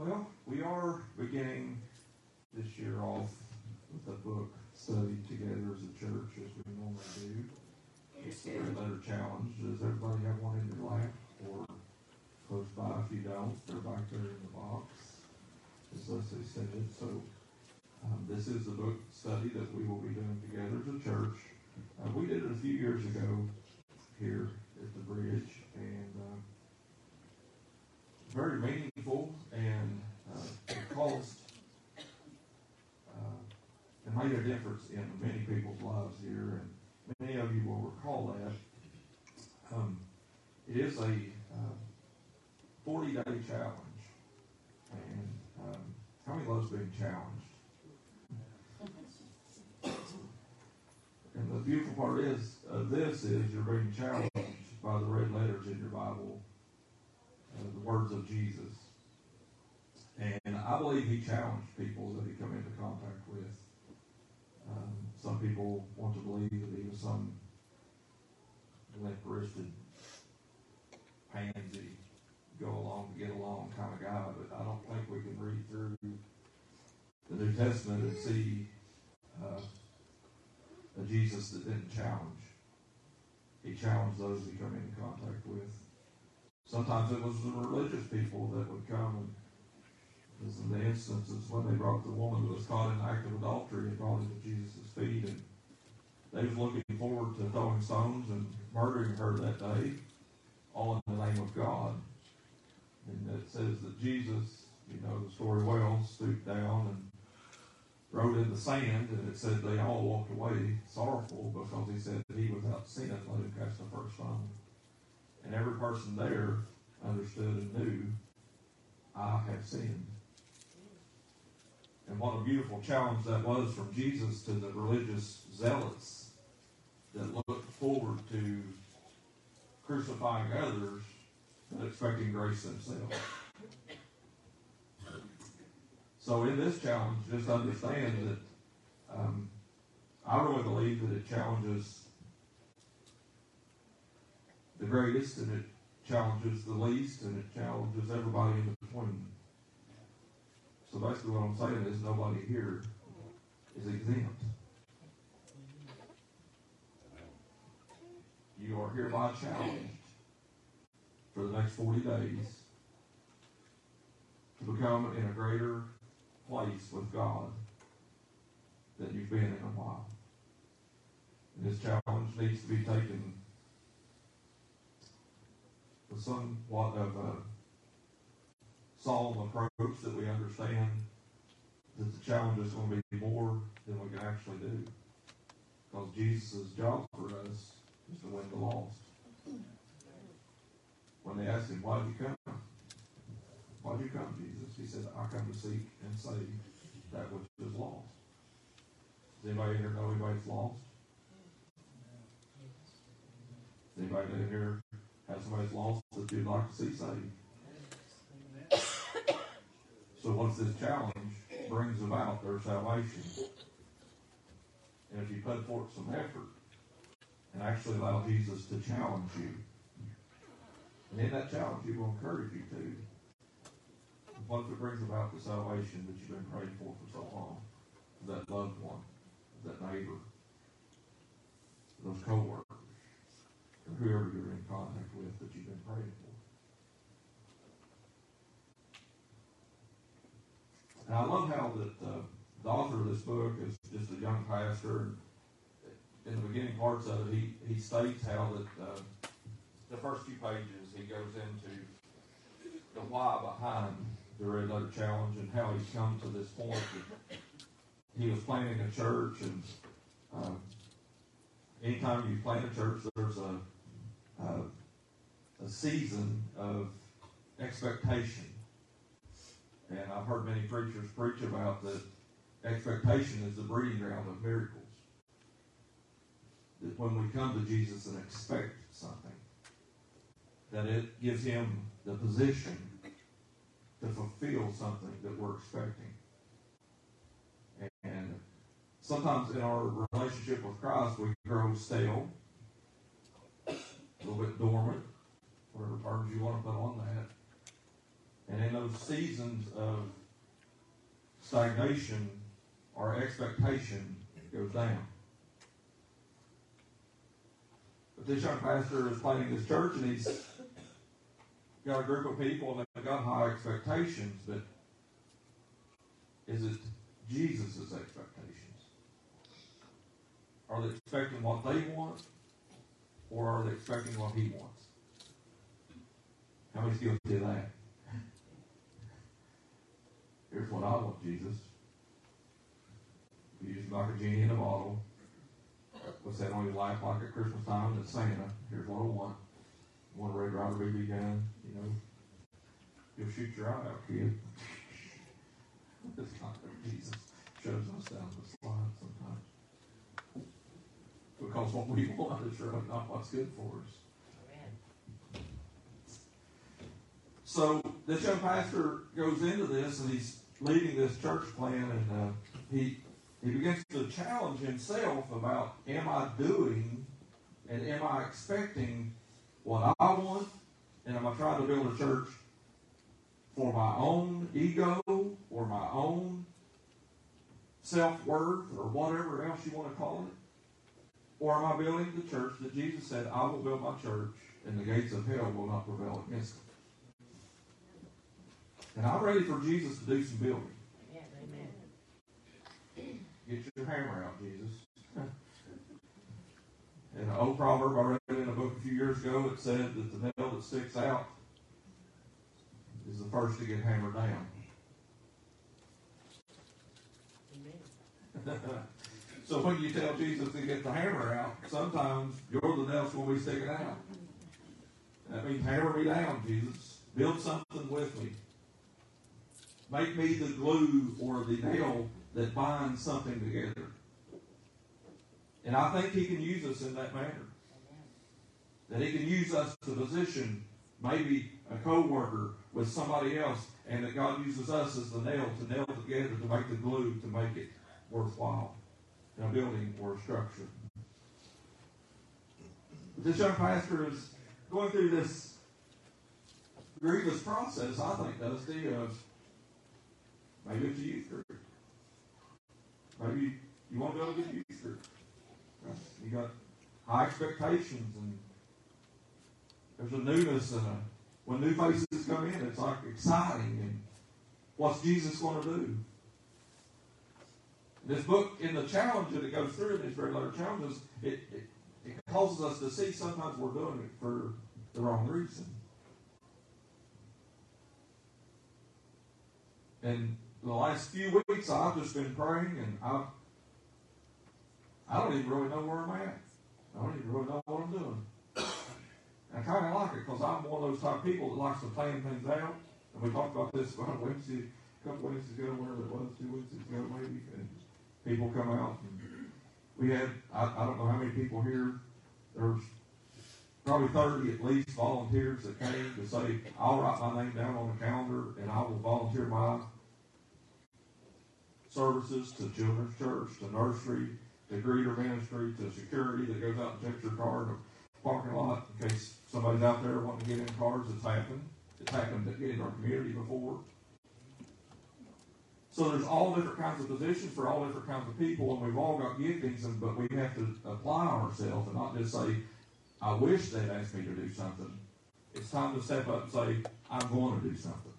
Well, we are beginning this year off with a book study together as a church, as we normally do. It's a letter challenge. Does everybody have one in their lap or close by? If you don't, they're back there in the box, as Leslie said. So um, this is the book study that we will be doing together as a church. Uh, we did it a few years ago here at the bridge, and uh, very meaningful and uh, caused uh, it made a difference in many people's lives here, and many of you will recall that. Um, it is a uh, 40 day challenge, and um, how many loves being challenged? And the beautiful part is of this is you're being challenged by the red letters in your Bible, uh, the words of Jesus. And I believe he challenged people that he come into contact with. Um, some people want to believe that he was some limp-wristed pansy, go along to get along kind of guy, but I don't think we can read through the New Testament and see uh, a Jesus that didn't challenge. He challenged those he come into contact with. Sometimes it was the religious people that would come and in the instances when they brought the woman who was caught in the act of adultery and brought her to Jesus' feet and they was looking forward to throwing stones and murdering her that day, all in the name of God. And it says that Jesus, you know the story well, stooped down and wrote in the sand, and it said they all walked away sorrowful because he said that he without sin let him cast the first stone. And every person there understood and knew, I have sinned. And what a beautiful challenge that was from Jesus to the religious zealots that looked forward to crucifying others but expecting grace themselves. So in this challenge, just understand that um, I really believe that it challenges the greatest and it challenges the least and it challenges everybody in between. So basically what I'm saying is nobody here is exempt. You are hereby challenged for the next 40 days to become in a greater place with God than you've been in a while. And this challenge needs to be taken somewhat of uh, a solemn approach that we understand that the challenge is going to be more than we can actually do. Because Jesus' job for us is to win the lost. When they asked him, why did you come? Why did you come, Jesus? He said, I come to seek and save that which is lost. Does anybody here know anybody's lost? Does anybody here have somebody's lost that you'd like to see saved? So once this challenge brings about their salvation, and if you put forth some effort and actually allow Jesus to challenge you, and in that challenge, he will encourage you to. once it brings about the salvation that you've been praying for for so long? That loved one, that neighbor, those co-workers, or whoever you're contact with that you've been praying for. And I love how that uh, the author of this book is just a young pastor. In the beginning parts of it, he, he states how that uh, the first few pages he goes into the why behind the Red Letter Challenge and how he's come to this point. He was planning a church, and uh, anytime you plant a church, there's a, a a season of expectation and I've heard many preachers preach about that expectation is the breeding ground of miracles. That when we come to Jesus and expect something, that it gives him the position to fulfill something that we're expecting. And sometimes in our relationship with Christ, we grow stale, a little bit dormant, whatever terms you want to put on that And in those seasons of stagnation, our expectation goes down. But this young pastor is planning this church and he's got a group of people and they've got high expectations, but is it Jesus' expectations? Are they expecting what they want or are they expecting what he wants? How many guilty of that? Here's what I want, Jesus. You use like a genie in a bottle. What's that on your life like at Christmas time? That's Santa. Here's what I want. I want a Red Ryder BB gun. You know, you'll shoot your eye out, kid. it's not Jesus shows us down the slide sometimes. What we want is really not what's good for us. So this young pastor goes into this and he's leading this church plan and uh, he he begins to challenge himself about am I doing and am I expecting what I want and am I trying to build a church for my own ego or my own self worth or whatever else you want to call it? Or am I building the church that Jesus said, I will build my church and the gates of hell will not prevail against it? And I'm ready for Jesus to do some building. Yes, amen. Get your hammer out, Jesus. In an old proverb I read in a book a few years ago, it said that the nail that sticks out is the first to get hammered down. Amen. so when you tell Jesus to get the hammer out, sometimes you're the nail's going to be sticking out. That means hammer me down, Jesus. Build something with me. Make me the glue or the nail that binds something together. And I think he can use us in that manner. That he can use us to position maybe a co-worker with somebody else, and that God uses us as the nail to nail together to make the glue to make it worthwhile a building or a structure. This young pastor is going through this grievous process, I think, Dusty, of maybe it's a youth group. Maybe you want to build a good youth group. You got high expectations and there's a newness and a, when new faces come in, it's like exciting and what's Jesus going to do? This book, in the challenge that it goes through in these red letter challenges, it, it, it causes us to see sometimes we're doing it for the wrong reason. And the last few weeks, I've just been praying, and I've I don't even really know where I'm at. I don't even really know what I'm doing. And I kind of like it because I'm one of those type of people that likes to plan things out. And we talked about this about Wednesday, a couple Wednesdays ago, wherever it was, two Wednesdays ago maybe. And people come out. We had, I, I don't know how many people here. There's probably 30 at least volunteers that came to say, I'll write my name down on the calendar and I will volunteer my services to children's church, to nursery, to greeter ministry, to security that goes out and checks your car in the parking lot in case somebody's out there wanting to get in cars. It's happened. It's happened in our community before. So there's all different kinds of positions for all different kinds of people, and we've all got giftings, and, but we have to apply ourselves and not just say, I wish they'd asked me to do something. It's time to step up and say, I'm going to do something.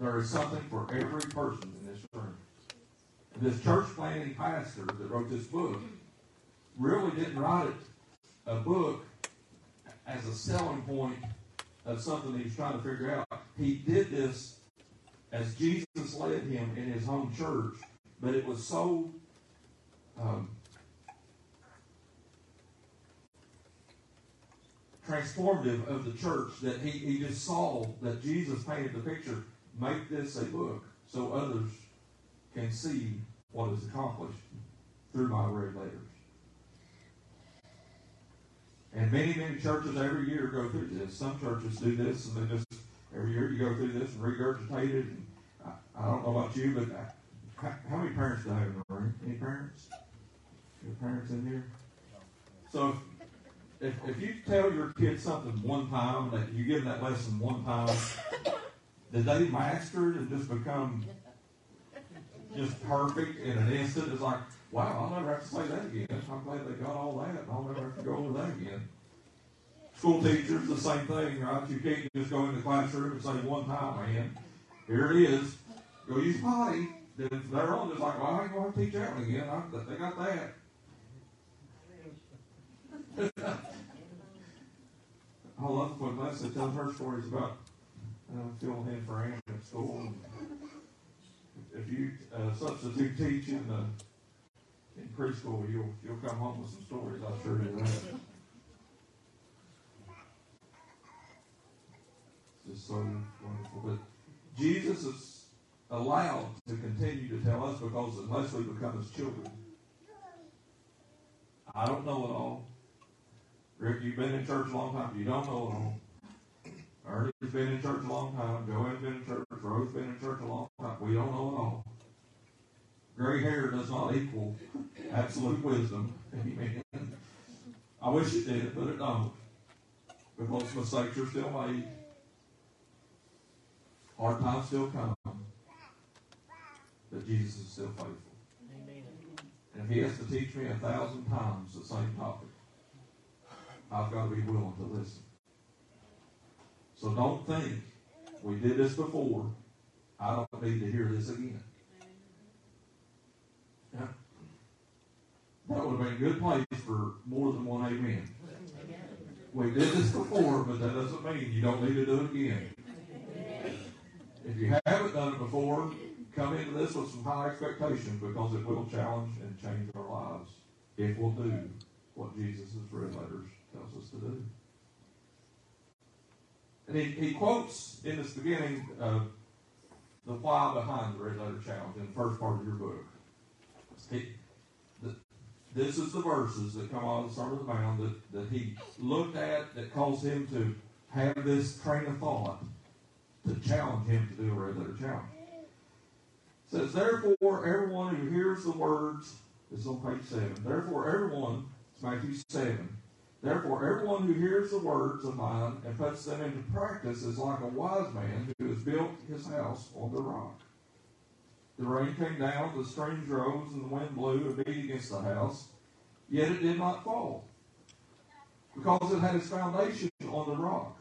There is something for every person in this room. This church planting pastor that wrote this book really didn't write it a book as a selling point of something he was trying to figure out. He did this as Jesus led him in his home church, but it was so um, transformative of the church that he, he just saw that Jesus painted the picture. Make this a book so others can see what is accomplished through my red letters. And many, many churches every year go through this. Some churches do this, and they just every year you go through this and regurgitate it. And I, I don't know about you, but I, how, how many parents do I have in the room? Any parents? Any parents in here? So if, if, if you tell your kid something one time, that you give them that lesson one time, Did they master it and just become just perfect in an instant? It's like, wow, I'll never have to say that again. I'm glad they got all that, I'll never have to go over that again. School teachers, the same thing, right? You can't just go in the classroom and say one time, man, here it is, go use potty. Then they're on just like, well, I ain't going to teach that one again. I, they got that. I love when Leslie tells her stories about uh, filling in for Anna at school. If you uh, substitute teach in, in preschool, you'll you'll come home with some stories. I sure do Just so wonderful. But Jesus is allowed to continue to tell us because unless we become his children, I don't know it all. Rick, you've been in church a long time. You don't know it all. Ernie's been in church a long time. Joanne's been in church. Rose's been in church a long time. We don't know it all. Gray hair does not equal absolute wisdom. Amen. I wish it did, but it don't. Because mistakes are still made. Hard times still come. But Jesus is still faithful. And if he has to teach me a thousand times the same topic, I've got to be willing to listen. So don't think we did this before. I don't need to hear this again. Yeah. That would have been a good place for more than one amen. We did this before, but that doesn't mean you don't need to do it again. If you haven't done it before, come into this with some high expectations because it will challenge and change our lives if we'll do what Jesus' red letters tells us to do. And he, he quotes in this beginning uh, the why behind the red letter challenge in the first part of your book. He, the, this is the verses that come out of the Sermon of the Mount that, that he looked at that caused him to have this train of thought to challenge him to do a letter challenge. It says, Therefore, everyone who hears the words, is on page 7, therefore, everyone, it's Matthew 7, Therefore, everyone who hears the words of mine and puts them into practice is like a wise man who has built his house on the rock. The rain came down, the streams rose, and the wind blew and beat against the house, yet it did not fall, because it had its foundation on the rock.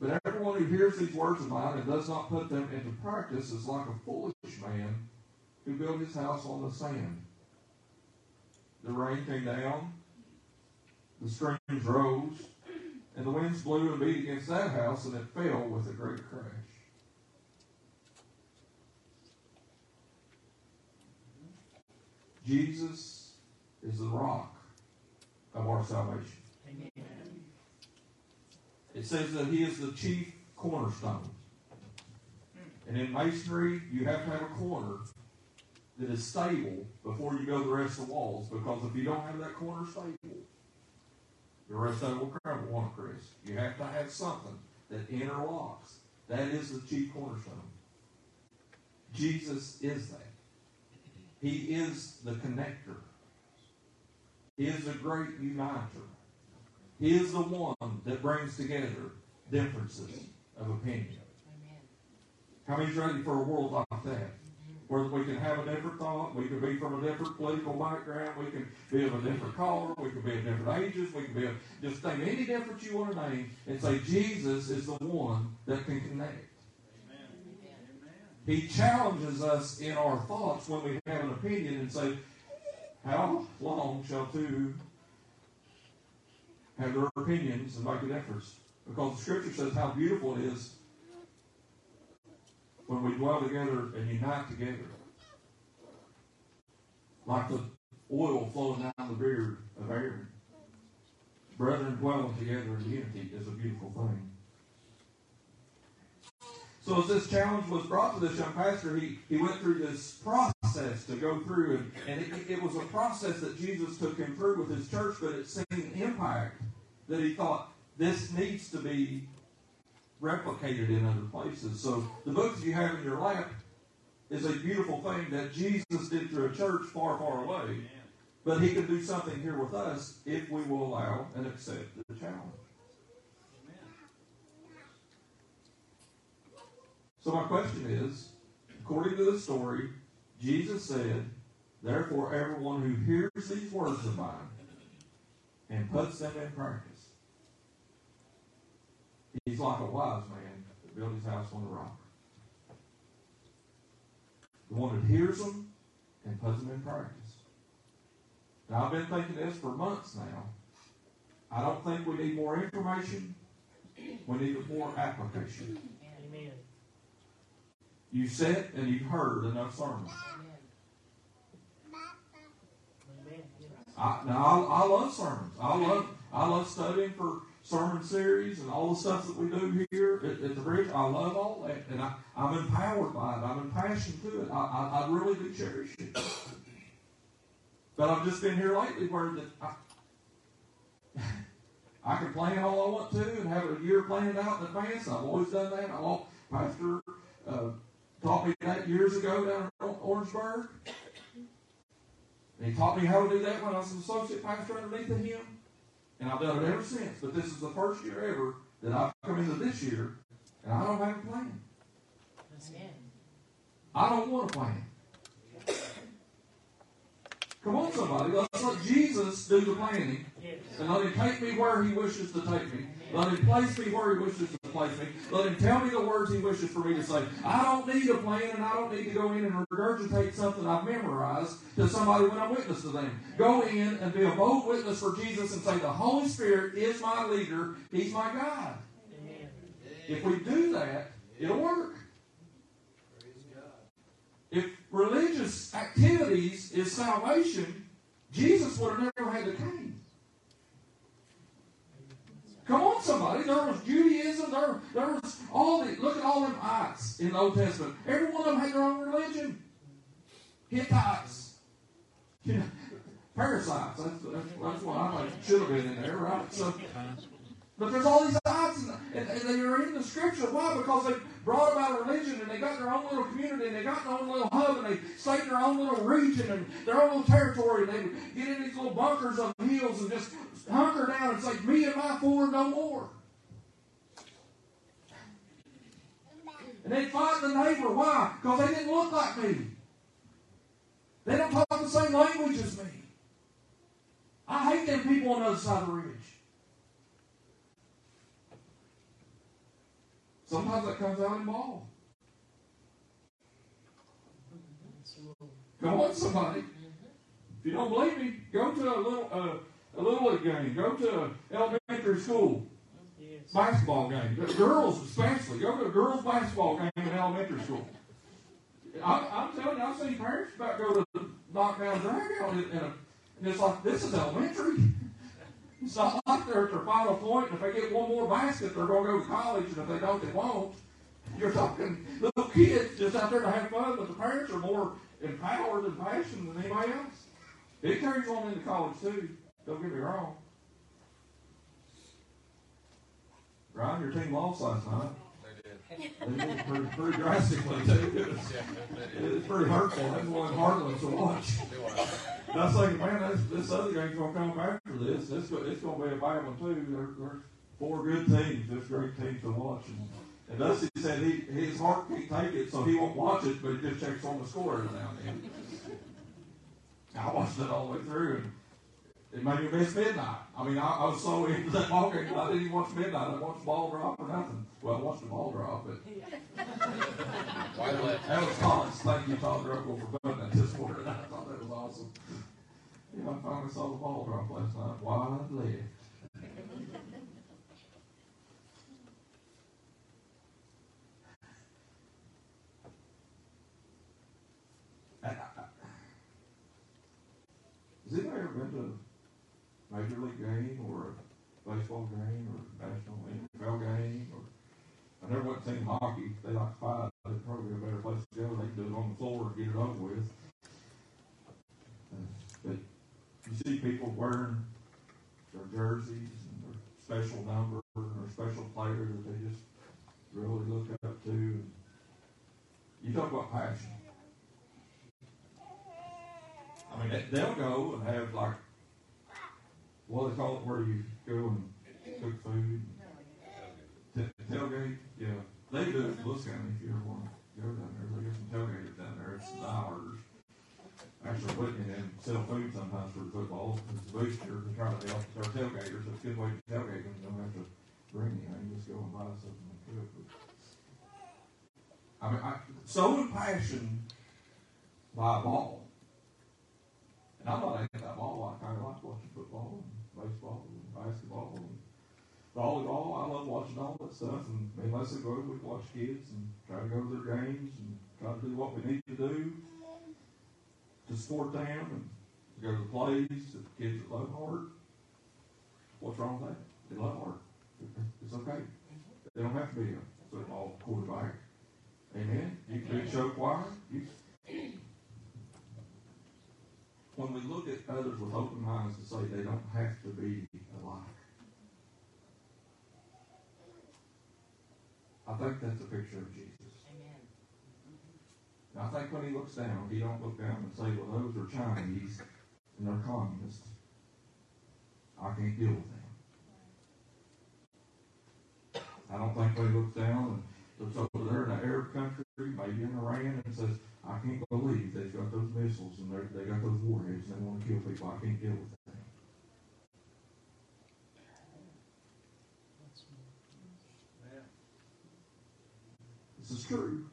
But everyone who hears these words of mine and does not put them into practice is like a foolish man who built his house on the sand. The rain came down, the streams rose, and the winds blew and beat against that house, and it fell with a great crash. Jesus is the rock of our salvation. Amen. It says that he is the chief cornerstone. And in masonry, you have to have a corner that is stable before you go the rest of the walls, because if you don't have that corner stable, the rest of it will crumble, won't Chris? You have to have something that interlocks. That is the chief cornerstone. Jesus is that. He is the connector. He is a great uniter. He is the one that brings together differences of opinion. How many many's ready for a world like that? where we can have a different thought. We can be from a different political background. We can be of a different color. We can be of different ages. We can be of, just name any difference you want to name and say Jesus is the one that can connect. He challenges us in our thoughts when we have an opinion and say, How long shall two have their opinions and make a difference? Because the scripture says how beautiful it is when we dwell together and unite together. Like the oil flowing down the beard of Aaron. Brethren dwelling together in unity is a beautiful thing. So as this challenge was brought to this young pastor, he, he went through this process to go through, and, and it, it was a process that Jesus took him through with his church, but it seemed an impact that he thought this needs to be replicated in other places. So the books you have in your lap is a beautiful thing that Jesus did through a church far, far away. But he can do something here with us if we will allow and accept the challenge. So my question is, according to the story, Jesus said, Therefore everyone who hears these words of mine and puts them in practice. He's like a wise man that built his house on the rock. The one that hears them and puts them in practice. Now, I've been thinking this for months now. I don't think we need more information. We need more application. Amen. You sit and you've heard enough sermons. Amen. I, now, I, I love sermons. I love I love studying for sermon series and all the stuff that we do here at, at the bridge. I love all that, and I, I'm empowered by it. I'm impassioned to it. I, I, I really do cherish it. But I've just been here lately where that I, I can plan all I want to and have a year planned out in advance. I've always done that. I want Pastor uh, taught me that years ago down in Orangeburg. And he taught me how to do that when I was an associate pastor underneath of him. And I've done it ever since. But this is the first year ever that I've come into this year and I don't have a plan. I don't want a plan. Come on, somebody. Let's let Jesus do the planning. And let him take me where he wishes to take me. Let him place me where he wishes to place me. Let him tell me the words he wishes for me to say. I don't need a plan and I don't need to go in and regurgitate something I've memorized to somebody when I'm witness to them. Go in and be a bold witness for Jesus and say, The Holy Spirit is my leader. He's my God. Amen. If we do that, it'll work. If religious activities is salvation, Jesus would have never had to come. Come on, somebody. There was Judaism. There, there was all the. Look at all them ites in the Old Testament. Every one of them had their own religion. Hittites. You know, parasites. That's, that's, that's what I think should have been in there, right? So, but there's all these ites, and, and, they are in the scripture. Why? Because they brought about a religion, and they got their own little community, and they got their own little hub, and they stayed in their own little region, and their own little territory, and they would get in these little bunkers on hills and just hunker down and say, me and my four, no more. And they'd fight the neighbor. Why? Because they didn't look like me. They don't talk the same language as me. I hate them people on the other side of the ridge. Sometimes that comes out in ball. Come on, somebody. If you don't believe me, go to a little uh, a little league game. Go to elementary school. Basketball game. Girls especially. Go to a girls basketball game in elementary school. I'm, I'm telling you, I've seen parents about go to the knockdown drag out and, and, and it's like this is elementary. It's not like they're at their final point, and if they get one more basket, they're going to go to college, and if they don't, they won't. You're talking little kids just out there to have fun, but the parents are more empowered and passionate than anybody else. It carries on into college too. Don't get me wrong. Ryan, your team lost last night. They did. They did pretty, pretty drastically too. It was, Yeah, it was pretty hurtful. That's one Heartland to watch. they did. And I was thinking, man, this, this other game's gonna come after this. This it's gonna be a bad one too. There, there's four good teams. There's great teams to watch. And, and Dusty said he his heart can't take it, so he won't watch it, but he just checks on the score every now and then. I watched it all the way through, and it made me miss midnight. I mean, I, I was so into that ball game, I didn't even watch midnight. I watched the ball drop or nothing. Well, I watched the ball drop, but Wide left. that was Collins. Thank you, Todd Druckle, for putting that this morning. I thought that was awesome. Yeah, I finally saw the ball drop last night. Wide left. I- I- I- Has anybody ever been to a major league game or a baseball game or national NFL game or I never went to see hockey. They like fight. It'd probably a better place to go. They can do it on the floor and get it over with. But you see people wearing their jerseys and their special number and their special player that they just really look up to. You talk about passion. I mean, they'll go and have like, what do they call it, where you go and cook food. T- Tailgate, yeah. They do it in Bliss County if you ever want to go down there. They got some tailgaters down there. It's dollars. Actually, Whitney and sell food sometimes for football. It's a booster to try to help their tailgaters. It's a good way to tailgate them. You don't have to bring anything. Just go and buy something and cook. But, I mean, I, so impassioned by a ball. And I'm not into that ball. I kind of like watching football and baseball basketball and volleyball. I love watching all that stuff. And me and Leslie go, we watch kids and try to go to their games and try to do what we need to do to support them and to go to the plays. The kids that love hard. What's wrong with that? They love hard. It's okay. They don't have to be a football quarterback. Amen. You can be a show choir. You, when we look at others with open minds to say they don't have to be alike, I think that's a picture of Jesus. Amen. Mm-hmm. And I think when he looks down, he don't look down and say, well, those are Chinese and they're communists. I can't deal with them. I don't think when he looks down and looks over there in an Arab country, maybe in Iran, and says, I can't believe they've got those missiles and they got those warheads and they want to kill people. I can't deal with that. This is true.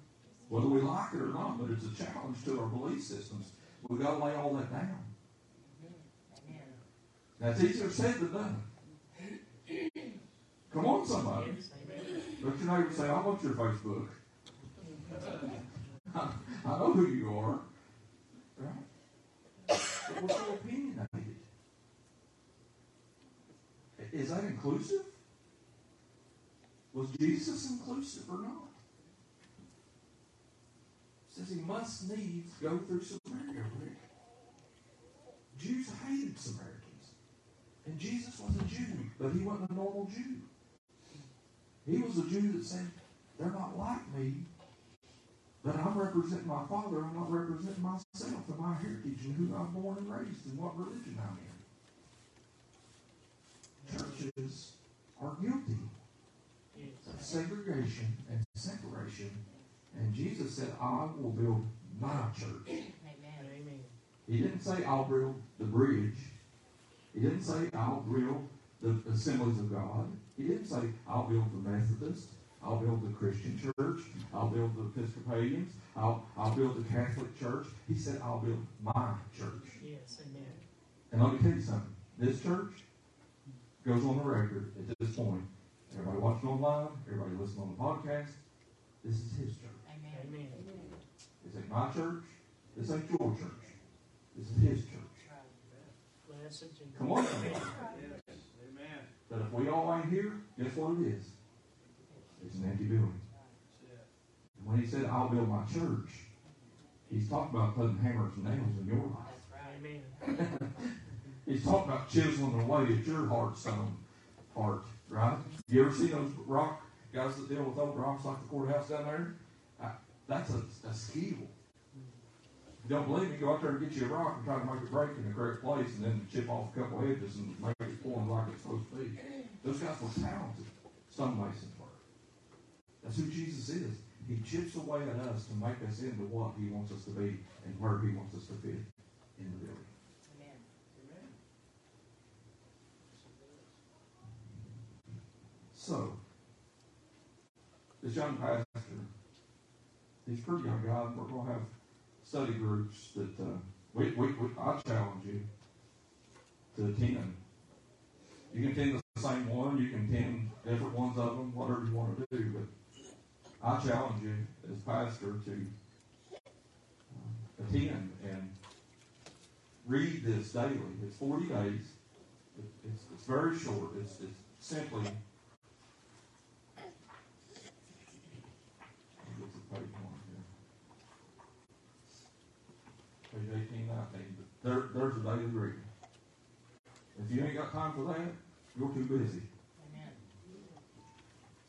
Whether we like it or not, but it's a challenge to our belief systems. We've got to lay all that down. Now, it's easier said than done. Come on, somebody. Let your neighbor say, I want your Facebook. I, know who you are. Right? But we're so opinionated. Is that inclusive? Was Jesus inclusive or not? Says he must needs go through Samaria, Jews hated Samaritans. And Jesus was a Jew, but he wasn't a normal Jew. He was a Jew that said, they're not like me, but I'm representing my father, I'm not representing myself and my heritage and who I'm born and raised and what religion I'm in. Churches are guilty of segregation and separation. And Jesus said, I will build my church. Amen. Amen. He didn't say, I'll build the bridge. He didn't say, I'll build the assemblies of God. He didn't say, I'll build the Methodist. I'll build the Christian church. I'll build the Episcopalians. I'll, I'll build the Catholic church. He said, I'll build my church. Yes, amen. And let me tell you something. This church goes on the record at this point. Everybody watching online, everybody listening on the podcast, this is his church. Amen. Amen. This ain't my church. This ain't your church. This is his church. Come on, somebody. Amen. But if we all ain't here, guess what it is? It's an empty building. And when he said, I'll build my church, he's talking about putting hammers and nails in your life. That's right. He's talking about chiseling away at your heart stone heart, right? You ever see those rock guys that deal with old rocks like the courthouse down there? Uh, that's a, a skill. If you don't believe me, go out there and get you a rock and try to make it break in the correct place and then chip off a couple edges and make it form like it's supposed to be. Those guys were talented. Stonemasons. That's who Jesus is. He chips away at us to make us into what he wants us to be and where he wants us to fit in the building. Amen. So, this young pastor, he's a pretty young guy. We're going to have study groups that uh, we, we, we, I challenge you to attend. You can attend the same one, you can attend different ones of them, whatever you want to do, but I challenge you as pastor to uh, attend and read this daily. It's 40 days. It, it's, it's very short. It's, it's simply I'll get to page one here. Page eighteen, nineteen, there, there's a daily reading. If you ain't got time for that, you're too busy. Amen.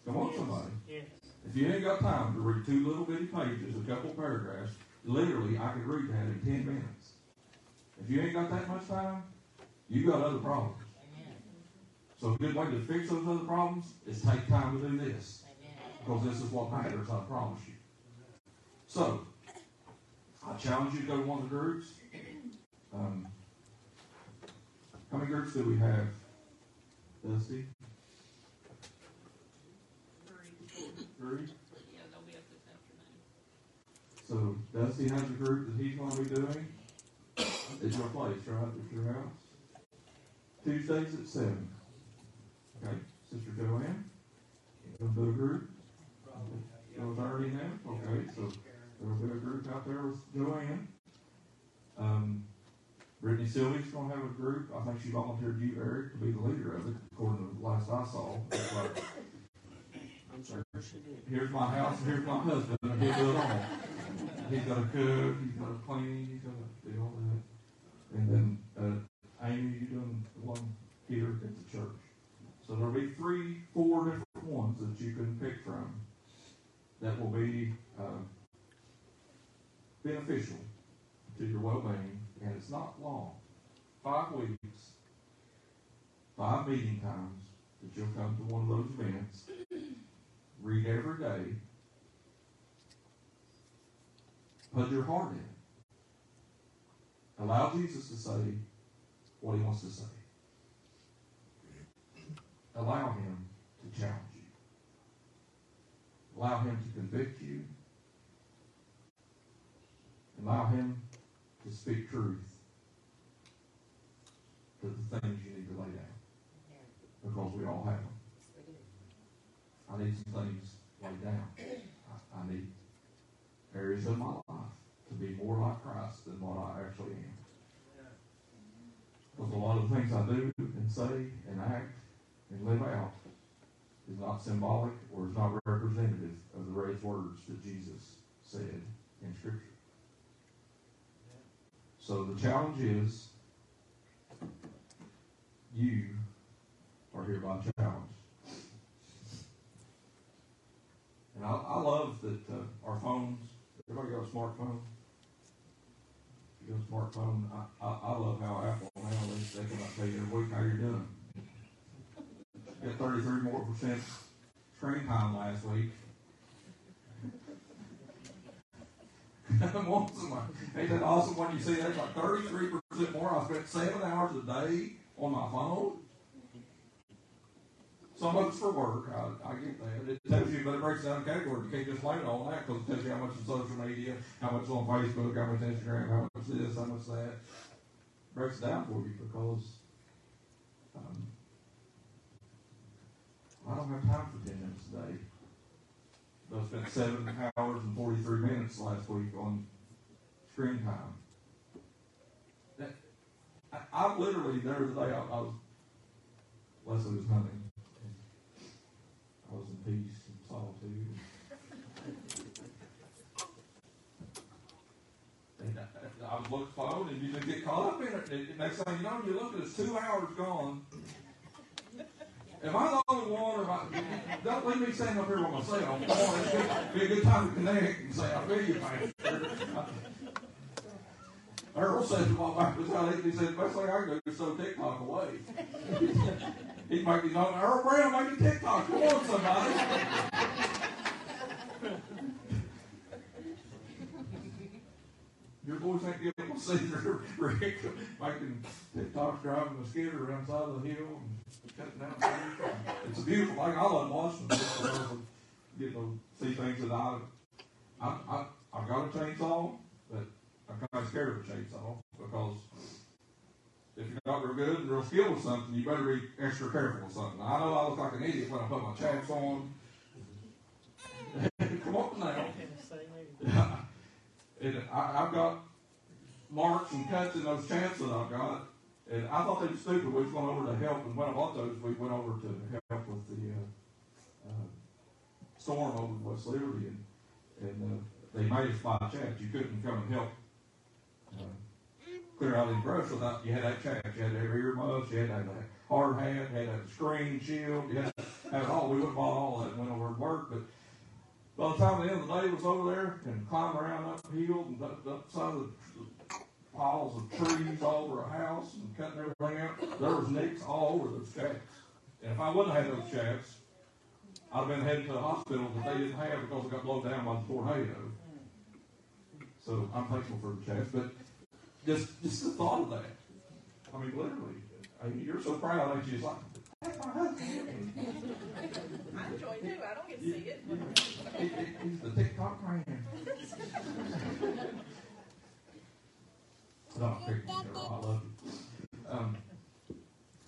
Come on, somebody. Yes. If you ain't got time to read two little bitty pages, a couple paragraphs, literally, I could read that in ten minutes. If you ain't got that much time, you got other problems. Amen. So a good way to fix those other problems is take time to do this. Amen. because this is what matters, I promise you. So, I challenge you to go to one of the groups. Um, how many groups do we have? Dusty? Three? Yeah, they'll be up this afternoon. So Dusty has a group that he's gonna be doing at your place, right, at your house? Tuesdays at seven. Okay, Sister Joanne, you gonna do a group? Joe's already now, okay, so there'll be a group out there with Joanne. Um, Brittany Sylvia's gonna have a group, I think she volunteered you, Eric, to be the leader of it, according to the last I saw. Like, I'm sure she did. Here's my house, here's my husband, and he'll do it all. He's gonna cook, he's gonna clean, he's gonna do all that. And then, uh, Amy, you doing the one here at the church. So there'll be three, four different ones that you can pick from that will be, uh, beneficial to your well-being, and it's not long. Five weeks, five meeting times that you'll come to one of those events read every day, put your heart in. Allow Jesus to say what he wants to say. Allow him to challenge you. Allow him to convict you. Allow him to speak truth to the things you need to lay down. Because we all have them. I need some things laid down. I, I need areas of my life to be more like Christ than what I actually am. Because a lot of the things I do and say and act and live out is not symbolic or is not representative of the raised words that Jesus said in Scripture. So the challenge is you are hereby challenged. And I, I love that uh, our phones, everybody got a smartphone? You got a smartphone? I, I, I love how Apple now, they, they can tell you every week how you're doing. Got 33 more percent screen time last week. Ain't that awesome when you see that? Like 33% more. I spent seven hours a day on my phone. Some of it's for work. I, I get that. It tells you, but it breaks down categories. You can't just blame it on that because it tells you how much is social media, how much on Facebook, how much Instagram, how much this, how much that. breaks it down for you because um, I don't have time for 10 minutes a day. I spent seven hours and 43 minutes last week on screen time. That, I, I literally, there was a day I, I was, Leslie was hunting. Peace and solitude. I, looking phone and you just get caught up in it. And next thing you know, you look at it's two hours gone. Am I the only one, or I, don't leave me standing up here by myself. It's good, be a good time to connect and say, I feel you, man. Earl said to my wife he said, best thing I can do is throw TikTok away. He'd make me know, Earl Brown be TikTok. Come on, somebody. Your boys ain't getting to see Rick making TikToks driving the skidder around the side of the hill and cutting down. It's beautiful thing. I love watching them. I getting to see things that I, I, I, I've got a chainsaw, but I'm kind of scared of a chainsaw because if you're not real good and real skilled with something, you better be extra careful with something. I know I look like an idiot when I put my chaps on. Come on now. And I, I've got marks and cuts in those chaps that I've got. And I thought they were stupid. We went over to help, and when I bought those, we went over to help with the uh, uh, storm over in West Liberty, and, and uh, they made us buy chaps. You couldn't come and help uh, clear out any brush without you had that chaps. You had to have earmuffs, you had to have that hard hat, had a screen shield, you had to have it all. We went and bought all that and went over to work, but by the time the end of the day was over there and climbed around uphill and up, up side of the piles of trees all over a house and cutting everything out, there was nicks all over those chaps. And if I wouldn't have had those chaps, I'd have been headed to the hospital that they didn't have because it got blown down by the tornado. So I'm thankful for the chance, but just just the thought of that. I mean, literally, I mean, you're so proud, ain't you? It's like, that's my husband. I enjoy too. I don't get to see it. He- he- He's the TikTok man. No, I'm picking on you, Earl. I love you. Um,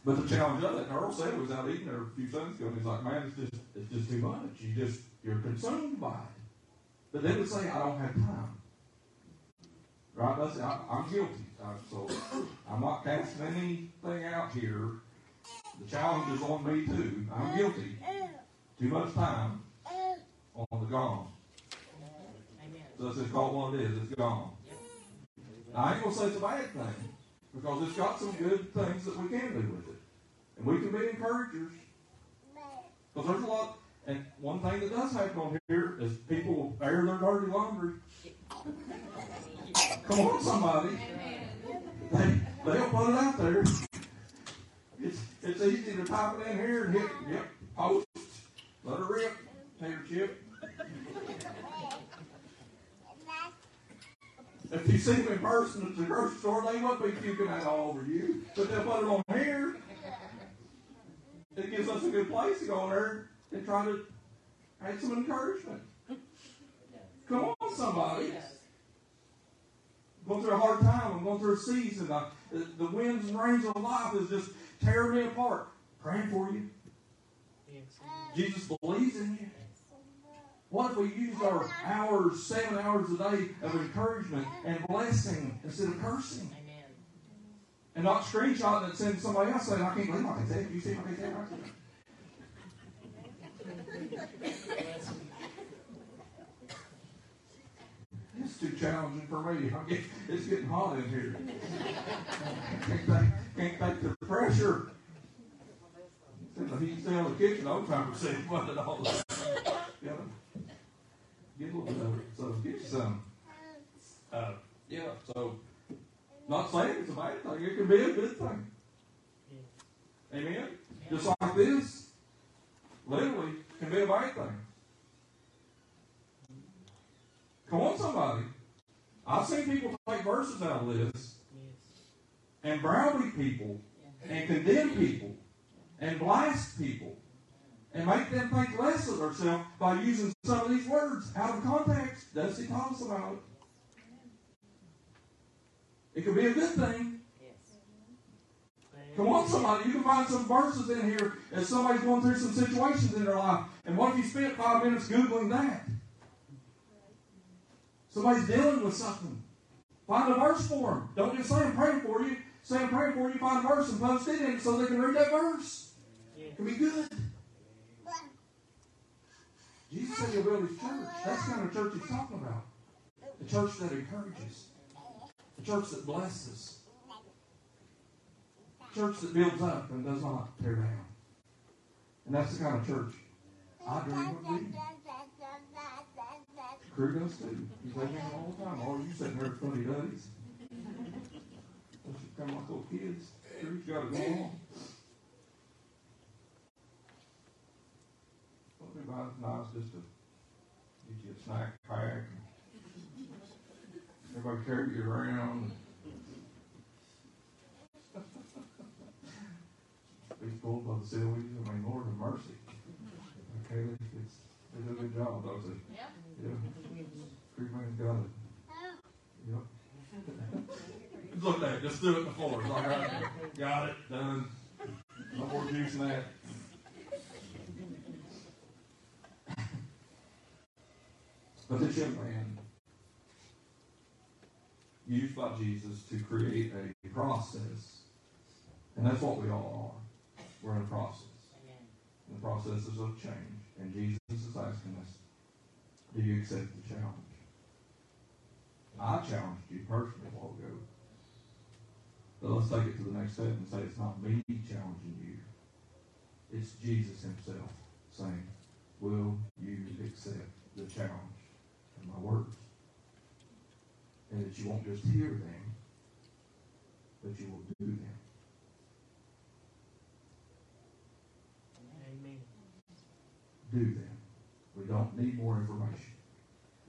but the challenge of it, and Earl said it was out eating there a few Sundays ago, and he's like, man, it's just, it's just too much. You just, you're consumed by it. But then to say, I don't have time. Right? That's, I, I'm guilty. So I'm not casting anything out here. The challenge is on me too. I'm guilty. Too much time on the gone. So just called what it is. It's gone. Now, I ain't gonna say it's a bad thing because it's got some good things that we can do with it, and we can be encouragers. Because there's a lot, and one thing that does happen on here is people air their dirty laundry. Come on, somebody. They they'll put it out there. It's it's easy to type it in here and hit yep post, let her rip, tater chip. If you see them in person at the grocery store, they won't be puking that all over you. But they'll put it on here. It gives us a good place to go there and try to add some encouragement. Come on, somebody. Going through a hard time. I'm going through a season. I, the, winds and rains of life is just tearing me apart. Praying for you. Jesus believes in you. What if we used our hours, seven hours a day of encouragement and blessing instead of cursing? Amen. And not screenshotting and sending somebody else saying, I can't believe I can say it. You see I can say it? It's too challenging for me. I get, it's getting hot in here. Can't take, can't take the pressure. The heat down in the kitchen all the time. Saying, what it all the Yeah. Get a little bit of it. So get you some. Uh, yeah, so not saying it's a bad thing. It can be a good thing. Amen? Just like this, literally, can be a bad thing. Come on, somebody. I've seen people take verses out of this and browbeat people and condemn people and blast people and make them think less of themselves by using some of these words out of context. Dusty taught us about it. It could be a good thing. Come on, somebody. You can find some verses in here as somebody's going through some situations in their life. And what if you spent five minutes Googling that? Somebody's dealing with something. Find a verse for them. Don't just say I'm praying for you. Say I'm praying for you. Find a verse and post it in so they can read that verse. It can be good. Jesus said he'll build his church. That's the kind of church he's talking about. A church that encourages. A church that blesses. A church that builds up and does not tear down. And that's the kind of church I dream of being. Does too. You say me all the time. Oh, you sitting there funny duddies. Don't you come like little kids? Crew's got to go on. Well, it'd be nice just to get you a snack pack. and Everybody carry you around. Be pulled by the sillies. I mean, Lord have mercy. Okay, it's, they do a good job, don't they? Yep. Yeah. Crew man's got it. Yep. Look at that, just threw it in the floor. It's like, all right, got it, done. No more juice in that. But this young man, used by Jesus to create a process, and that's what we all are. We're in a process. Amen. And the processes of change. And Jesus is asking us, do you accept the challenge? I challenged you personally a while ago. But let's take it to the next step and say it's not me challenging you. It's Jesus himself saying, will you accept the challenge of my words? And that you won't just hear them, but you will do them. Amen. do them. We don't need more information.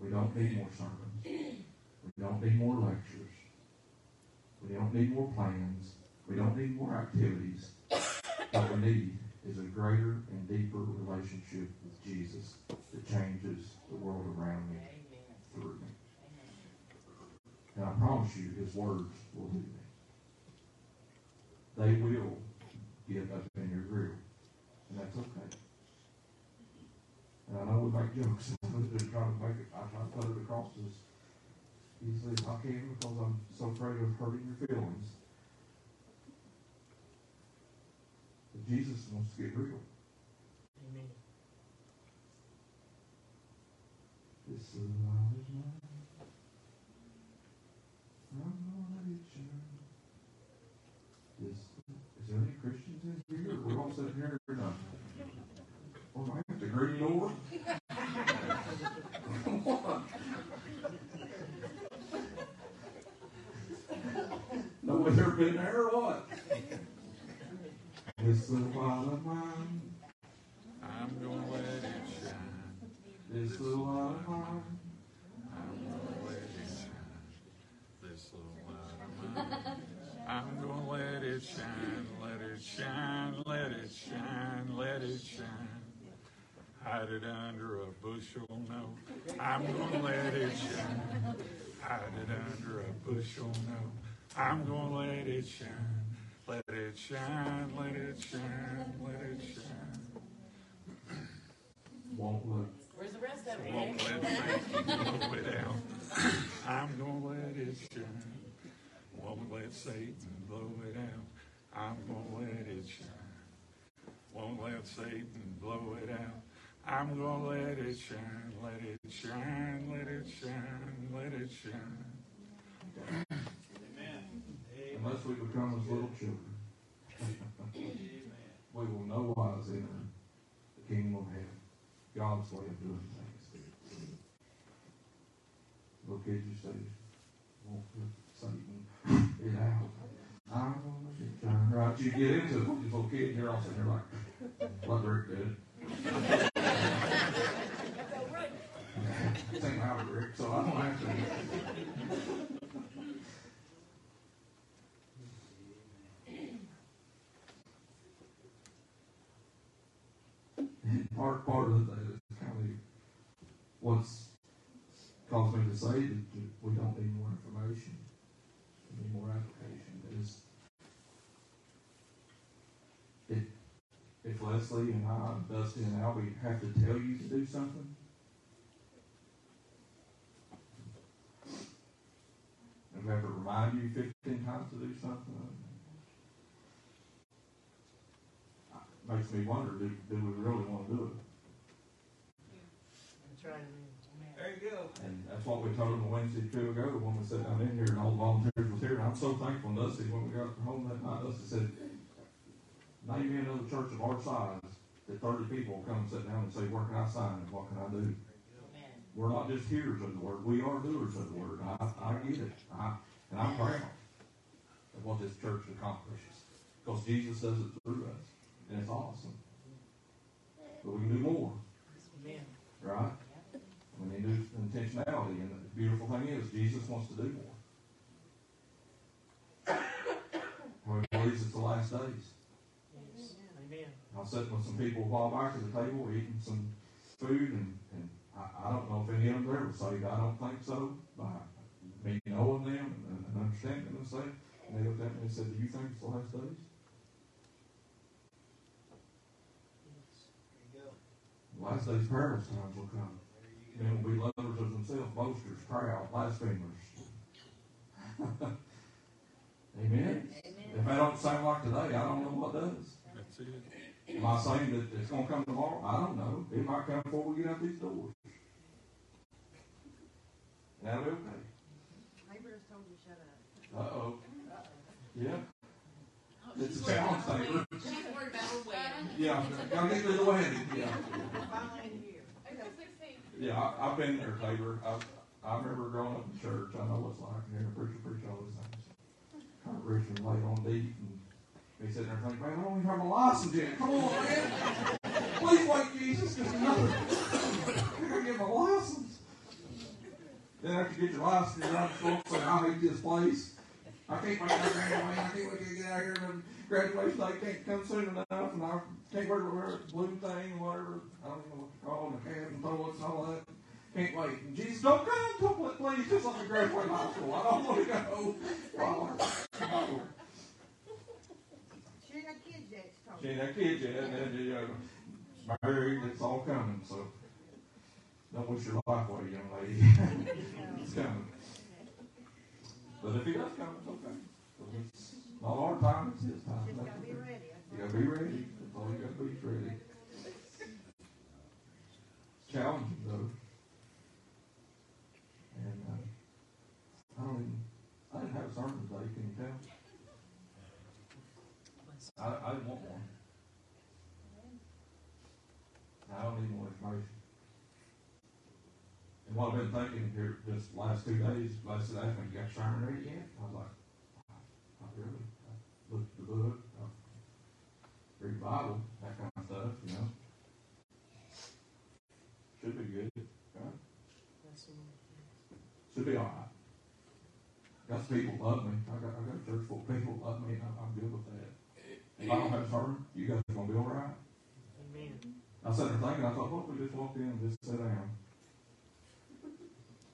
We don't need more sermons. We don't need more lectures. We don't need more plans. We don't need more activities. What we need is a greater and deeper relationship with Jesus that changes the world around me through me. And I promise you, his words will do that. They will get up in your grill. And that's okay. And I know we make jokes and try to make it, I try to put it across as easily as I can because I'm so afraid of hurting your feelings. But Jesus wants to get real. Amen. This is mine. I'm gonna let it shine. This, is there any Christians in here? We're all sitting here or not? Or am I at the green door? Nobody ever been there or what? This little light of mine, I'm gonna let it shine. this little light of mine. I'm gonna let it shine. This little light of mine. I'm gonna let it shine, let it shine, let it shine, let it shine. Hide it under a bushel, no. I'm gonna let it shine. Hide it under a bushel, no. I'm gonna let it shine. Let it shine, let it shine, let it shine. Won't look. Where's the rest of it? Won't let Satan blow it out. I'm gonna let it shine. Won't let Satan blow it out. I'm gonna let it shine. Won't let Satan blow it out. I'm gonna let it shine, let it shine, let it shine, let it shine. Amen. Unless we become as little children, we will no wise enter the kingdom of heaven. God's way of doing things. Little kids you say, won't let Satan it out. I'm gonna let it. Right, you get into it, these little kids, you're all sitting there like, what Rick did. Same how Rick, so I don't have to. And part, part of that is kind of what's caused me to say that we don't need more information, we need more application. Is if, if Leslie and I, Dusty and Albie have to tell you to do something, if we have to remind you fifteen times to do something, it makes me wonder, do, do we really want to do it? That's right. Amen. There you go. And that's what we told them Wednesday or two ago when we sat down in here and all the volunteers was here. And I'm so thankful, Dusty, when we got from home that night, Dusty said, name me another church of our size that thirty people will come and sit down and say, where can I sign and what can I do? We're not just hearers of the word, we are doers of the word. I, I get it. I, and I'm proud of what this church accomplishes. Because Jesus does it through us. And it's awesome. But we can do more, right? We need to do intentionality, and the beautiful thing is, Jesus wants to do more. Well, he believes it's the last days. Yes. Amen. I was sitting with some people a while back at the table, eating some food, and, and I, I don't know if any of them are ever saved. I don't think so. By me knowing them and, and understanding them and and they looked at me and said, "Do you think it's the last days?" There you go. The last days, perilous times will come. There you Men will be lovers of themselves, boasters, proud, blasphemers. Amen. If that don't sound like today, I don't know what does. That's it. Am I saying that it's going to come tomorrow? I don't know. It might come before we get out these doors. And that'll be okay. Neighbors told you shut up. Uh oh. Yeah. It's a challenge, Tabor. She's worried about her wedding. Yeah. Gotta get to the wedding. Yeah. Finally here. April sixteenth. Yeah. I, I've been there, Tabor. I, I remember growing up in church. I know what it's like hearing a preacher preach all these things. Of and late on deep. And he sitting there thinking, man, I don't even have a license yet. Come on, man. Please wait, Jesus, because another. Going to get my license. Then after you get your license, you're not to say, I hate this place. I can't wait to graduate. I can't wait to get out of here. Graduation day can't come soon enough. And I can't wait to wear the blue thing, whatever. I don't know what to call them, the cab and toilets and all that. Can't wait. And Jesus, don't come. Don't please. Just let me graduate high school. I don't want to go. Oh, She ain't got kids yet, she told she me. ain't that kid yet. And then, you know, married. It's all coming. So don't wish your life away, young lady. it's coming. But if he does come, it's okay. It's Lord our time, it's his time. Just gotta be ready. You gotta be ready. That's all you gotta be is ready. It's challenging though. And uh, I don't even, I didn't have a sermon today, can you tell? I, I didn't want one. I don't need more information. And what I've been thinking here just last two days, last two days, you got sermon ready yet? I was like, not really. I looked at the book, I read the Bible, that kind of stuff, you know. Should be good, right? That's the one. Should be all right. Got some people love me. I got, I got a church full of people love me, and I'm, I'm good with that. If I don't have a sermon, you guys are gonna be all right. Amen. I sat there thinking, I thought, what if we just walked in and just sat down?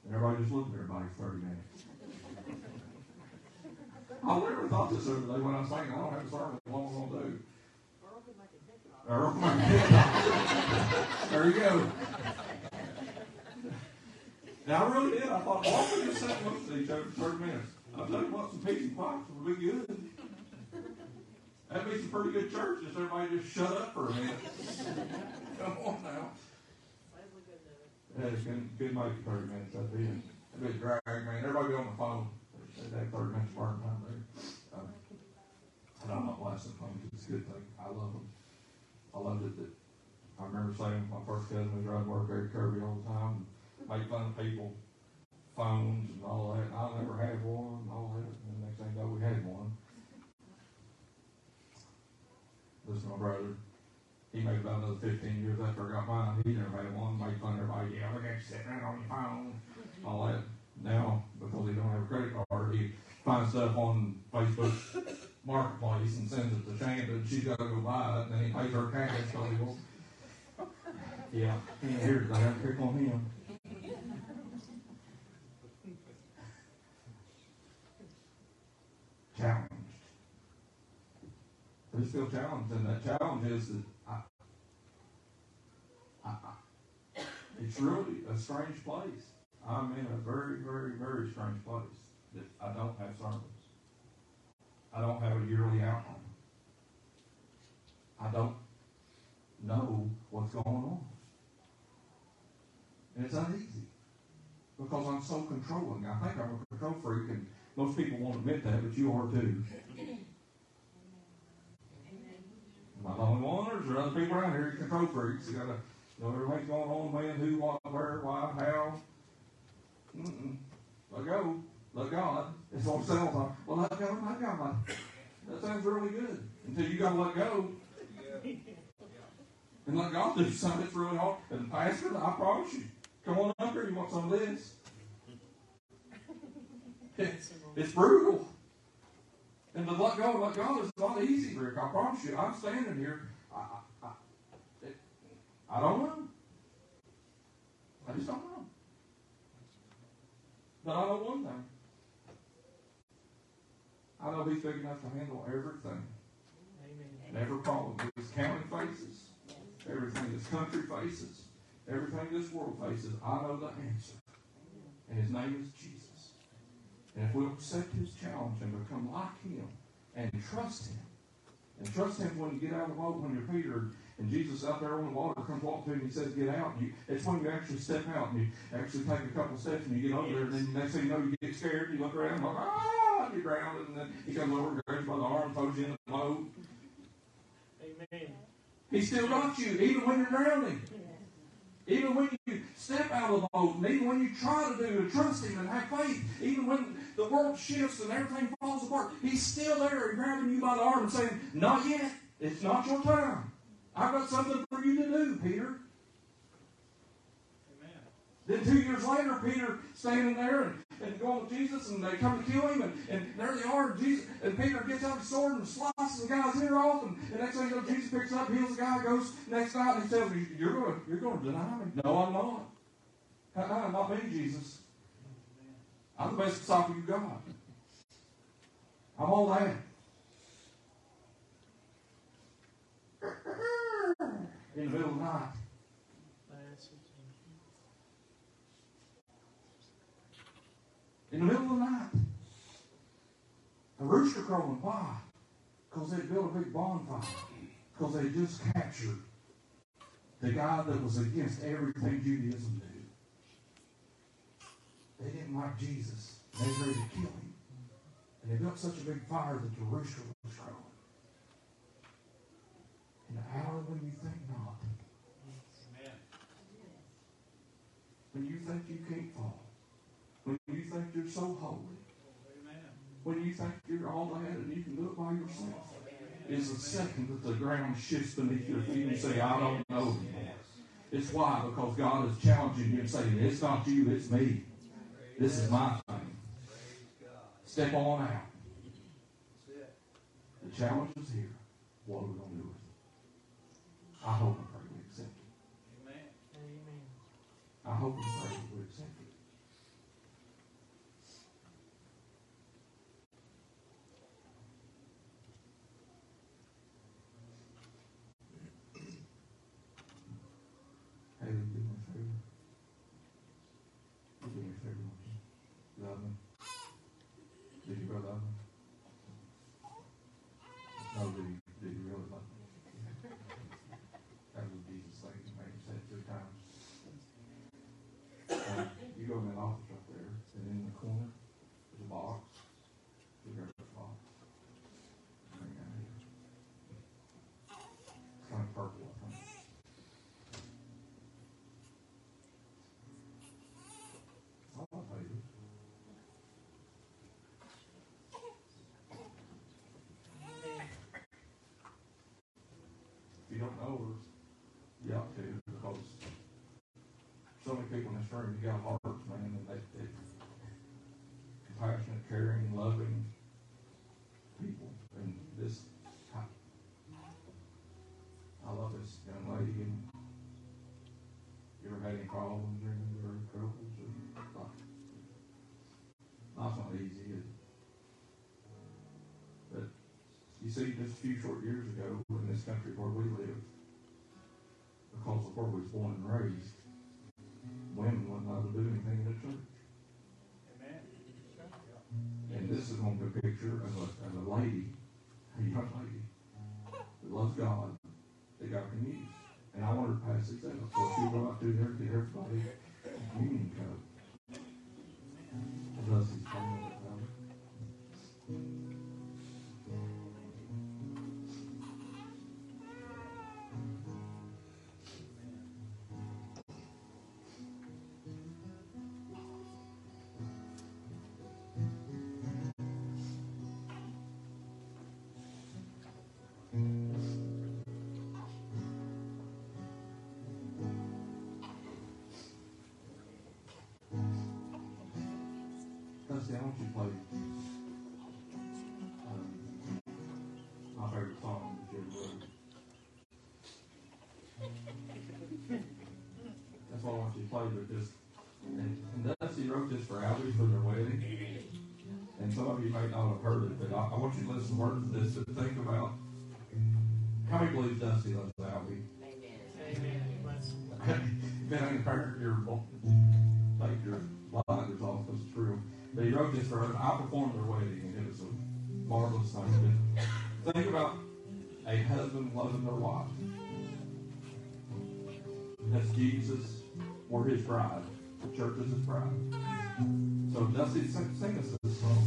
And everybody just looked at everybody for thirty minutes. I literally thought this the other day when I was thinking, oh, I don't have a sermon, what am I gonna do? Earl could make a difference. Earl, There you go. Now, I really did. I thought, why don't we just sit and look at each other for 30 minutes? I'll tell you what, some peace and quiet would be good. That'd be some pretty good church if everybody just shut up for a minute. Come on now. Yeah, it's make it 30 minutes. That'd be, that'd be a drag, man. Everybody be on the phone. They'd have 30 minutes burn time there. Um, and I'm not blasting phones. It's a good thing. I love them. I loved it that I remember saying my first cousin was riding work at Kirby all the time, and make fun of people, phones and all that. And I never had one and all that. And the next thing you know, we had one. Listen, my brother, he made about another 15 years after I got mine. He never had one. Made fun of everybody. Yeah, look at you sitting around on your phone. All that. Now, because he don't have a credit card, he finds stuff on Facebook Marketplace and sends it to Shanda, and she's got to go buy it, and then he pays her cash, so he will. Yeah, he ain't here pick on him. Challenged. He's still challenged, and that challenge is that I, I, I, it's really a strange place. I'm in a very, very, very strange place that I don't have sermons. I don't have a yearly outline. I don't know what's going on. And it's uneasy because I'm so controlling. I think I'm a control freak, and most people won't admit that, but you are too. Am I the only one, or is there other people around here control freaks? You gotta know everything's going on, when, who, what, where, why, how. Let go. Let God. It's it sounds like. Well, let go, let God. That sounds really good. Until you gotta let go. And let God do something that's really hard. And Pastor, I promise you, come on up here, you want some of this? It's, it's brutal. And to let go let God is not easy, Rick. I promise you. I'm standing here. I, I, I, it, I don't know. I just don't know. But I know one thing. I know He's big enough to handle everything. Amen. And every problem this county faces, everything this country faces, everything this world faces, I know the answer. And his name is Jesus. And if we'll accept his challenge and become like him and trust him, and trust him when you get out of the boat, when you're Peter, and Jesus out there on the water comes walking to him and he says, get out. And you, it's when you actually step out and you actually take a couple steps and you get over there, and then next thing you know, you get scared, you look around, like, ah, you're drowned, and then he comes over, grabs you by the arm, throws you in the boat. Amen. He still got you, even when you're drowning. Even when you step out of the boat, and even when you try to do to trust Him and have faith, even when the world shifts and everything falls apart, He's still there and grabbing you by the arm and saying, Not yet. It's not your time. I've got something for you to do, Peter. Amen. Then two years later, Peter standing there and, and going with Jesus, and they come to kill him, and, and there they are, and Jesus and Peter gets out his sword and slices the guy's ear off, and, and next thing you know, Jesus picks up, heals the guy, goes next night, and he tells me, "You're gonna, you're gonna deny me." No, I'm not. Uh-uh, not me, Jesus. I'm the best disciple you got. I'm all that. In the middle of the night. In the middle of the night. A rooster crowing. Why? Because they built a big bonfire. Because they just captured the guy that was against everything Judaism did. They didn't like Jesus. They were ready to kill him. And they built such a big fire that the rooster was crowing. In the hour when you think not, Amen. When you think you can't fall, when you think you're so holy, when you think you're all that and you can do it by yourself, is the second that the ground shifts beneath your feet and you say, I don't know anymore. It's why? Because God is challenging you and saying, It's not you, it's me. This is my thing. Step on out. The challenge is here. What are we going to do with it? I hope and pray we accept it. Amen. Amen. I hope pray that we accept it. Hey, do me a favor. You do me a favor, won't you? Love me. Did you really love me? No, did you, did you really love me? That was Jesus thing, you made him say it three times. Uh, you go in that office right there, and in the corner, there's a box. You grab that box. Bring it out here. It's kind of purple, I think. All I tell you. Amen. If you don't know her, you ought to, because so many people in this room, you got hearts, man, and they, they compassionate, caring, loving people, and this, I, I love this young lady, and you ever had any problems or any troubles or like, life's not easy, is it? But you see, just a few short years ago, in this country where we live, because of where we was born and raised, women weren't allowed to do anything in the church. Amen. And this is on the picture of a, of a lady, a young lady, that loves God, that God can use. And I wanted to pass these out, so she out through there, get everybody a communion cup. Dusty, I want you to play um, my favorite song ever. That's what I want you to play, but just and, and Dusty wrote this for Albie for their wedding. And some of you may not have heard it, but I, I want you to listen to words of this and think about how many believes Dusty loves wrote this for her. I performed their wedding, and it was a marvelous thing. But think about a husband loving their wife. That's Jesus. We're his bride. The church is his bride. So Dusty, sing, sing us this song.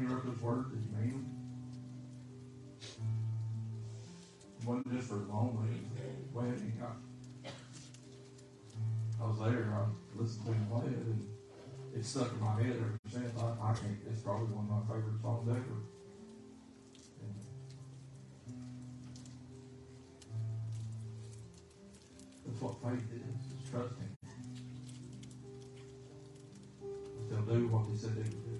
You wrote those words, did you? It wasn't just for it was way he got. I was there, I listened to him play it, and it stuck in my head ever since. I, I can't, it's probably one of my favorite songs ever. That's what faith is, is trusting. They'll do what they said they would do.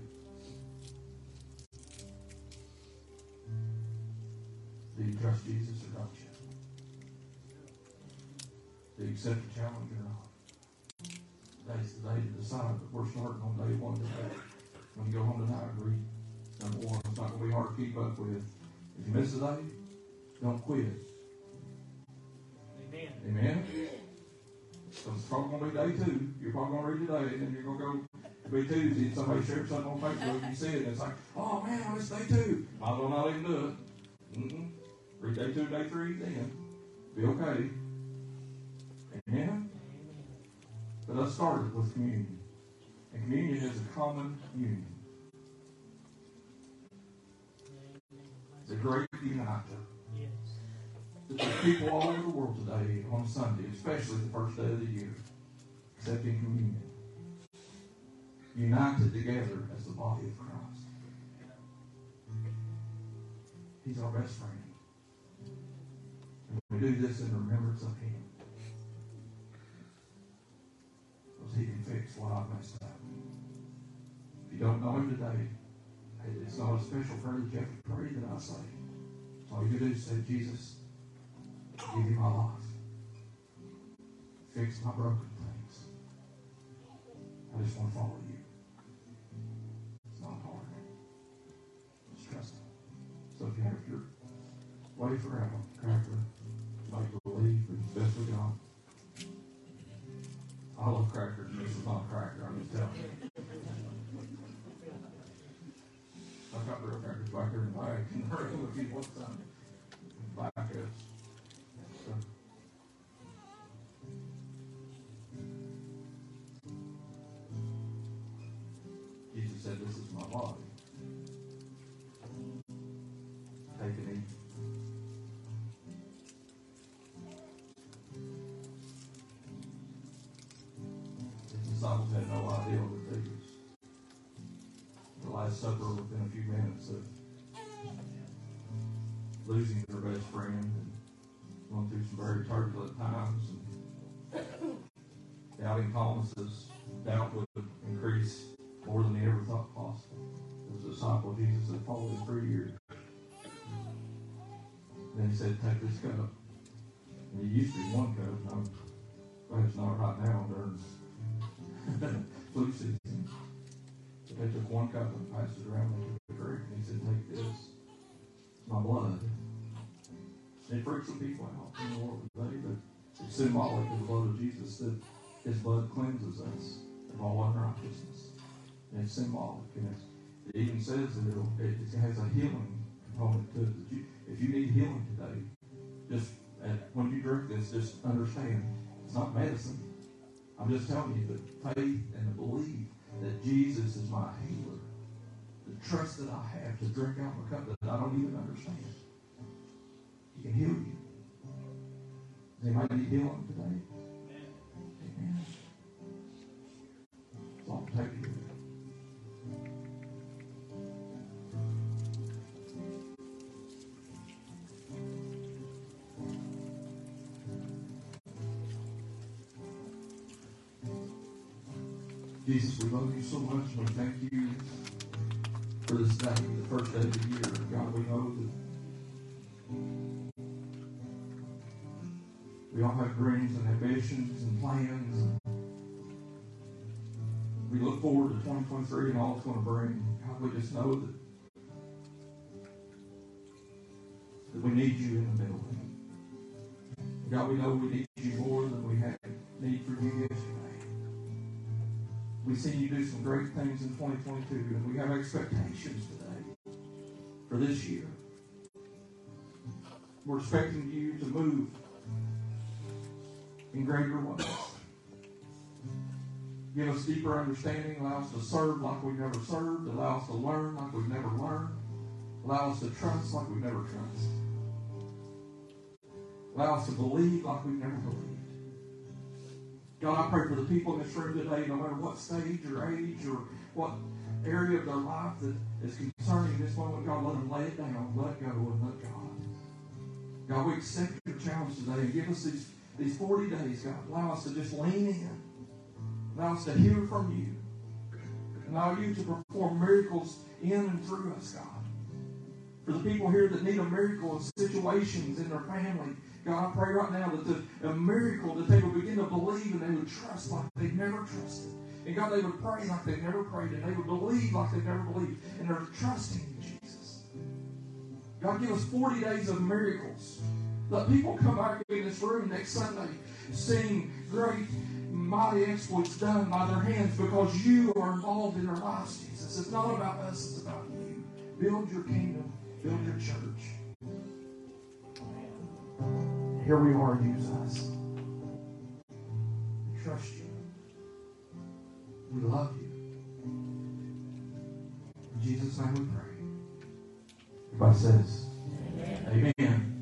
Trust Jesus or don't you? Do you accept the challenge or not? Today's the day to decide, but we're starting on day one today. When you go home tonight, agree. Number one, it's not going to be hard to keep up with. If you miss a day, don't quit. Amen. Amen? So it's probably going to be day two. You're probably going to read today, and then you're going to go to be Tuesday, and somebody shared something on Facebook, and you see it, and it's like, oh man, I missed day two. Might as well not even do it. Mm-mm. Read day two, day three, then. Be okay. Amen? But let's start with communion. And communion is a common union. The great uniter. Yes. There's people all over the world today on Sunday, especially the first day of the year, accepting communion. United together as the body of Christ. He's our best friend. We do this in remembrance of Him. Because He can fix what I've messed up. If you don't know Him today, it's not a special prayer that you have to pray that I say. All you do is say, Jesus, give you my life. Fix my broken things. I just want to follow you. It's not hard. Just trust Him. So if you have your wafer out, cracker, make believe, as best we got. I love crackers. This is not a cracker. I'm just telling you. I've got real crackers back there in the bag. In the room if you want some. Last Supper within a few minutes of losing their best friend and going through some very turbulent times and doubting Thomas's doubt would increase more than he ever thought possible. There was a disciple of Jesus that followed him three years. Then he said, Take this cup. And it used to be one cup, perhaps not right now during flu season. They took one cup and passed it around and took a drink. And he said, Take this. My blood. It freaks some people out in the world today, but it's symbolic of the blood of Jesus that his blood cleanses us of all unrighteousness. And it's symbolic. And it's, it even says that it, has a healing component to it. You, if you need healing today, just when you drink this, just understand it's not medicine. I'm just telling you the faith and the belief that Jesus is my healer. The trust that I have to drink out of a cup that I don't even understand. He can heal you. Does anybody need healing today? Amen. So I'll take you. Jesus, we love you so much and we thank you for this day, the first day of the year. God, we know that we all have dreams and ambitions and plans. We look forward to 2023 and all it's going to bring. God, we just know that, that we need you in the middle. God, we know we need you more We've seen you do some great things in 2022, and we have expectations today for this year. We're expecting you to move in greater ways. Give us deeper understanding. Allow us to serve like we've never served. Allow us to learn like we've never learned. Allow us to trust like we've never trusted. Allow us to believe like we've never believed. God, I pray for the people in this room today, no matter what stage or age or what area of their life that is concerning this moment. God, let them lay it down, let go, and let God. God, we accept your challenge today and give us these, these 40 days, God. Allow us to just lean in. Allow us to hear from you. Allow you to perform miracles in and through us, God. For the people here that need a miracle in situations in their family, God, I pray right now that the, a miracle that they would begin to believe and they would trust like they've never trusted. And God, they would pray like they've never prayed, and they would believe like they've never believed, and they're trusting you, Jesus. God, give us 40 days of miracles. Let people come back in this room next Sunday seeing great, mighty exploits done by their hands because you are involved in their lives, Jesus. It's not about us, it's about you. Build your kingdom, build your church. Here we are, use us. We trust you. We love you. In Jesus' name we pray. Everybody says, Amen.